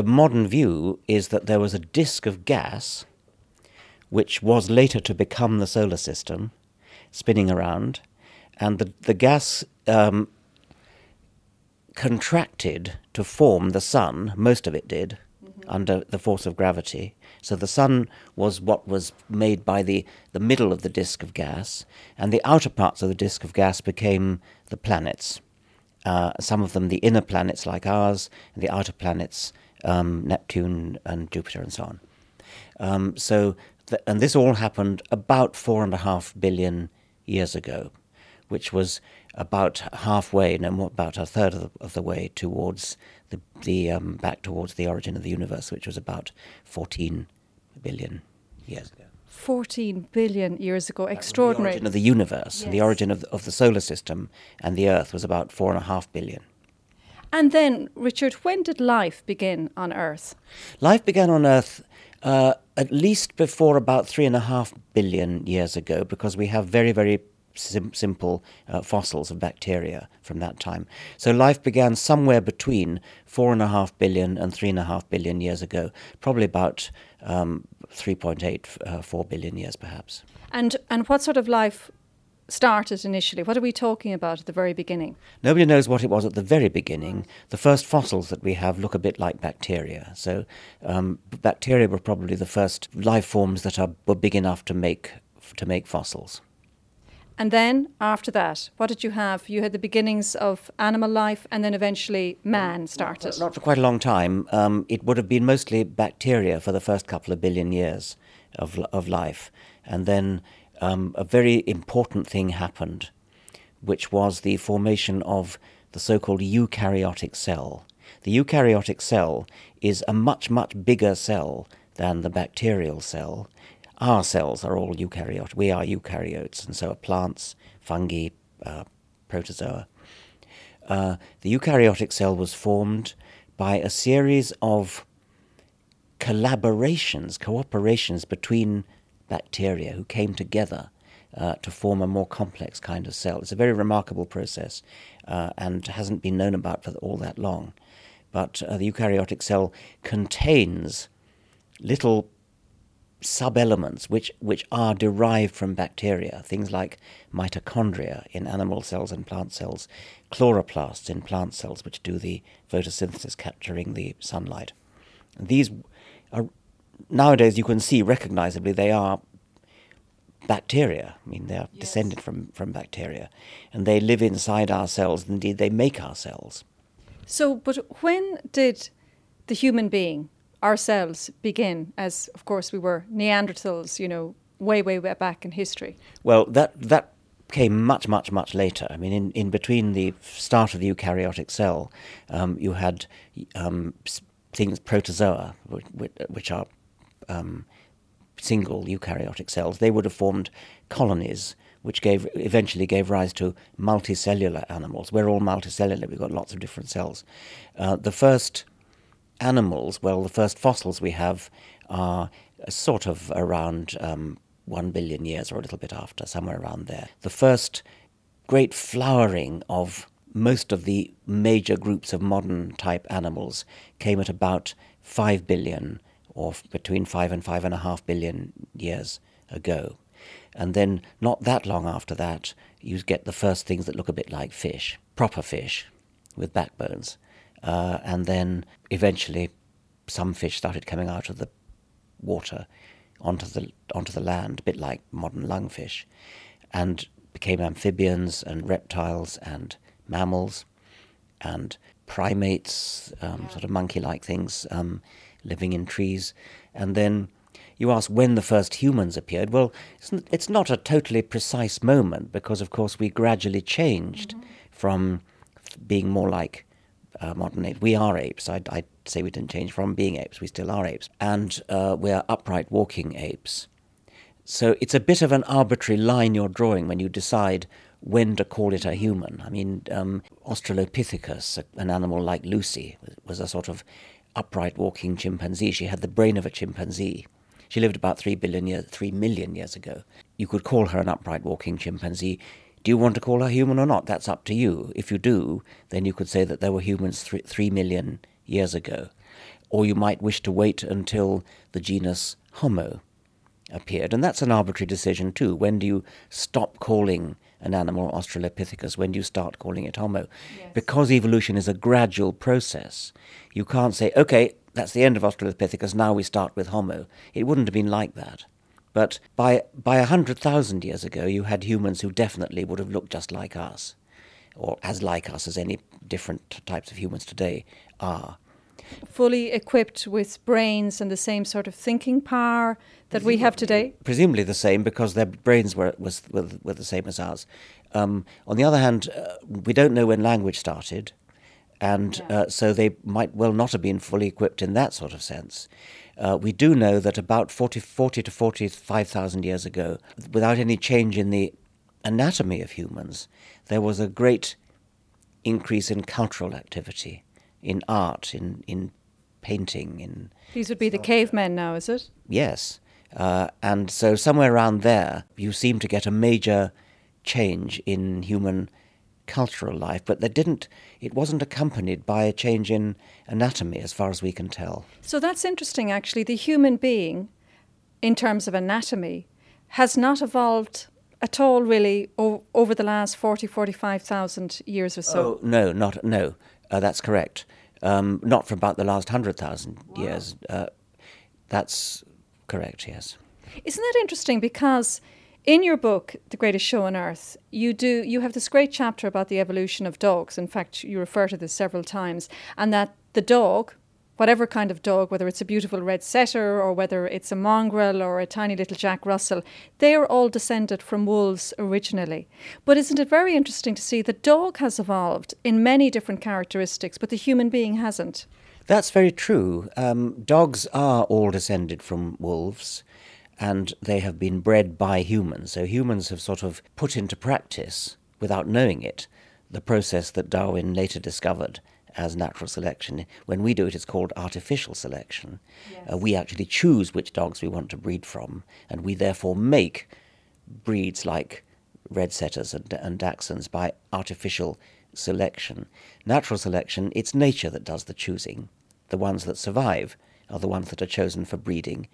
the modern view is that there was a disk of gas which was later to become the solar system spinning around, and the, the gas um, contracted to form the sun, most of it did, mm-hmm. under the force of gravity. So the sun was what was made by the, the middle of the disk of gas, and the outer parts of the disk of gas became the planets. Uh, some of them the inner planets like ours, and the outer planets um, Neptune and Jupiter and so on. Um, so, th- and this all happened about four and a half billion years ago, which was about halfway, no about a third of the, of the way towards the, the um, back towards the origin of the universe, which was about 14 billion years ago. 14 billion years ago. Extraordinary. The origin of the universe, yes. the origin of, of the solar system and the Earth was about four and a half billion. And then, Richard, when did life begin on Earth? Life began on Earth uh, at least before about three and a half billion years ago, because we have very, very sim- simple uh, fossils of bacteria from that time. So life began somewhere between four and a half billion and three and a half billion years ago, probably about um, 3.8, uh, 4 billion years perhaps. And, and what sort of life started initially? What are we talking about at the very beginning? Nobody knows what it was at the very beginning. The first fossils that we have look a bit like bacteria. So, um, bacteria were probably the first life forms that are, were big enough to make to make fossils. And then after that, what did you have? You had the beginnings of animal life, and then eventually man started. Not, not for quite a long time. Um, it would have been mostly bacteria for the first couple of billion years of of life, and then um, a very important thing happened, which was the formation of the so called eukaryotic cell. The eukaryotic cell is a much, much bigger cell than the bacterial cell. Our cells are all eukaryotic. We are eukaryotes, and so are plants, fungi, uh, protozoa. Uh, the eukaryotic cell was formed by a series of collaborations, cooperations between bacteria who came together uh, to form a more complex kind of cell. It's a very remarkable process uh, and hasn't been known about for all that long. But uh, the eukaryotic cell contains little sub-elements which, which are derived from bacteria, things like mitochondria in animal cells and plant cells, chloroplasts in plant cells which do the photosynthesis capturing the sunlight. These are nowadays you can see recognizably they are bacteria. I mean, they are yes. descended from, from bacteria, and they live inside our cells. Indeed, they make our cells. So, but when did the human being, ourselves, begin? As of course we were Neanderthals, you know, way, way, way back in history. Well, that that came much, much, much later. I mean, in, in between the start of the eukaryotic cell, um, you had um, things protozoa, which, which are um, single eukaryotic cells, they would have formed colonies, which gave eventually gave rise to multicellular animals. We're all multicellular; we've got lots of different cells. Uh, the first animals, well, the first fossils we have are sort of around um, one billion years or a little bit after, somewhere around there. The first great flowering of most of the major groups of modern type animals came at about 5 billion or between five and five and a half billion years ago. And then, not that long after that, you get the first things that look a bit like fish, proper fish with backbones. Uh, and then eventually, some fish started coming out of the water onto the onto the land, a bit like modern lungfish, and became amphibians and reptiles and mammals and primates, um, sort of monkey-like things. Um, living in trees. And then you ask when the first humans appeared. Well, it's not a totally precise moment because, of course, we gradually changed mm-hmm. from being more like uh, modern apes. We are apes. I'd, I'd, say we didn't change from being apes. We still are apes. And uh, we're upright walking apes. So it's a bit of an arbitrary line you're drawing when you decide when to call it a human. I mean, um, Australopithecus, an animal like Lucy, was a sort of upright walking chimpanzee. She had the brain of a chimpanzee. She lived about three billion years, three million years ago. You could call her an upright walking chimpanzee. Do you want to call her human or not? That's up to you. If you do, then you could say that there were humans three million years ago. or you might wish to wait until the genus Homo appeared. And that's an arbitrary decision too. When do you stop calling an animal Australopithecus? When you start calling it Homo? Yes. Because evolution is a gradual process, you can't say, okay, that's the end of Australopithecus, now we start with Homo. It wouldn't have been like that. But by by a hundred thousand years ago, you had humans who definitely would have looked just like us, or as like us as any different types of humans today are. Fully equipped with brains and the same sort of thinking power that we have today. Presumably the same, because their brains were was were, were the same as ours. Um, on the other hand, uh, we don't know when language started, and yeah. uh, so they might well not have been fully equipped in that sort of sense. Uh, we do know that about 40, 40 to 45,000 years ago, without any change in the anatomy of humans, there was a great increase in cultural activity, in art, in, in painting. In These would be the cavemen now, is it? Yes. Uh, and so somewhere around there, you seem to get a major change in human cultural life, but that didn't. It wasn't accompanied by a change in anatomy, as far as we can tell. So that's interesting. Actually, the human being, in terms of anatomy, has not evolved at all, really, o- over the last 40, 45,000 years or so. Oh, no, not no. Uh, that's correct. Um, not for about the last hundred thousand wow. years. Uh, that's correct. Yes. Isn't that interesting? Because in your book, The Greatest Show on Earth, you do you have this great chapter about the evolution of dogs. In fact, you refer to this several times, and that the dog, whatever kind of dog, whether it's a beautiful red setter or whether it's a mongrel or a tiny little Jack Russell, they are all descended from wolves originally. But isn't it very interesting to see the dog has evolved in many different characteristics, but the human being hasn't? That's very true. Um, dogs are all descended from wolves and they have been bred by humans. So humans have sort of put into practice, without knowing it, the process that Darwin later discovered as natural selection. When we do it, it's called artificial selection. Yes. Uh, we actually choose which dogs we want to breed from, and we therefore make breeds like red setters and, and dachshunds by artificial selection. Natural selection, it's nature that does the choosing. The ones that survive are the ones that are chosen for breeding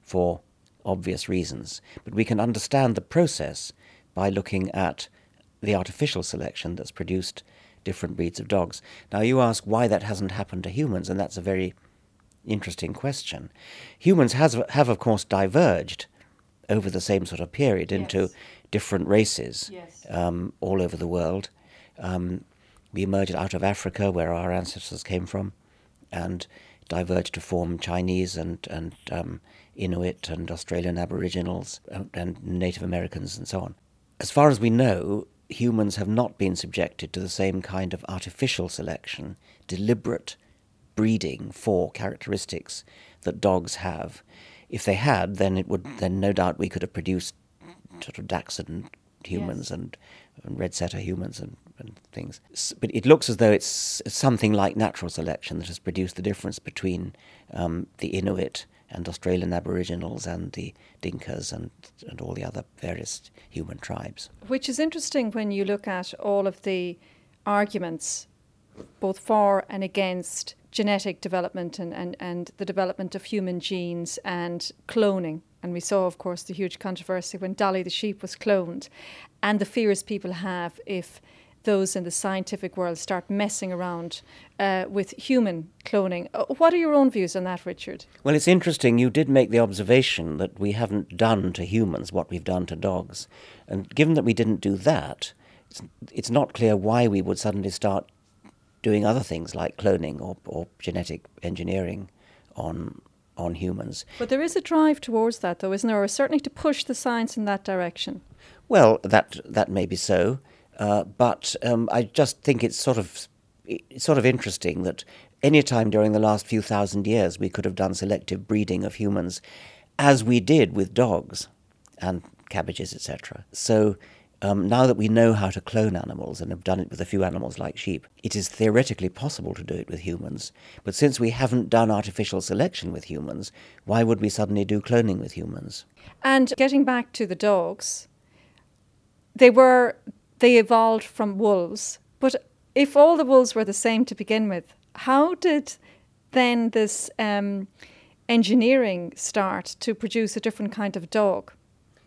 for obvious reasons, but we can understand the process by looking at the artificial selection that's produced different breeds of dogs. Now, you ask why that hasn't happened to humans, and that's a very interesting question. Humans has, have, of course, diverged over the same sort of period yes. into different races yes. um, all over the world. Um, we emerged out of Africa, where our ancestors came from, and diverged to form Chinese and, and um, Inuit and Australian Aboriginals uh, and Native Americans and so on. As far as we know, humans have not been subjected to the same kind of artificial selection, deliberate breeding for characteristics that dogs have. If they had, then it would then no doubt we could have produced sort of dachshund humans yes. and, and red setter humans and, and things. But it looks as though it's something like natural selection that has produced the difference between um, the Inuit and Australian Aboriginals and the Dinkas and, and all the other various human tribes. Which is interesting when you look at all of the arguments, both for and against genetic development and, and, and the development of human genes and cloning. And we saw, of course, the huge controversy when Dolly the sheep was cloned, and the fears people have if those in the scientific world start messing around uh, with human cloning. Uh, what are your own views on that, Richard? Well, it's interesting. You did make the observation that we haven't done to humans what we've done to dogs. And given that we didn't do that, it's, it's not clear why we would suddenly start doing other things like cloning or, or genetic engineering on on humans. But there is a drive towards that, though, isn't there? Or certainly to push the science in that direction. Well, that that may be so. Uh, but um, I just think it's sort of it's sort of interesting that any time during the last few thousand years we could have done selective breeding of humans, as we did with dogs and cabbages, etc. So um, now that we know how to clone animals and have done it with a few animals like sheep, it is theoretically possible to do it with humans. But since we haven't done artificial selection with humans, why would we suddenly do cloning with humans? And getting back to the dogs, they were they evolved from wolves. But if all the wolves were the same to begin with, how did then this um, engineering start to produce a different kind of dog?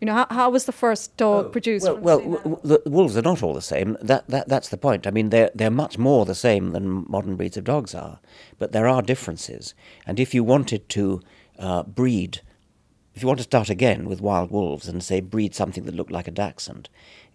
You know, how, how was the first dog oh, produced? Well, well w- w- the wolves are not all the same. That, that that's the point. I mean, they're they're much more the same than modern breeds of dogs are, but there are differences. And if you wanted to uh, breed, if you want to start again with wild wolves and say breed something that looked like a dachshund,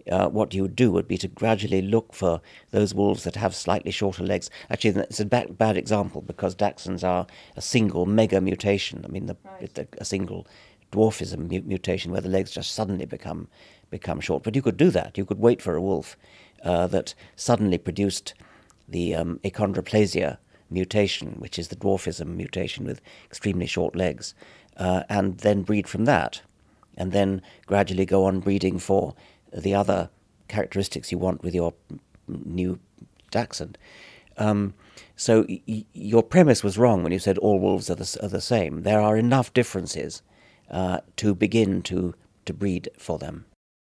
uh, what you would do would be to gradually look for those wolves that have slightly shorter legs. Actually, it's a bad, bad example because dachshunds are a single mega mutation. I mean, the, right. a single dwarfism mutation where the legs just suddenly become become short. But you could do that. You could wait for a wolf uh, that suddenly produced the um, achondroplasia mutation, which is the dwarfism mutation with extremely short legs, uh, and then breed from that, and then gradually go on breeding for the other characteristics you want with your new dachshund. Um, so y- your premise was wrong when you said all wolves are the, are the same. There are enough differences uh, to begin to, to breed for them.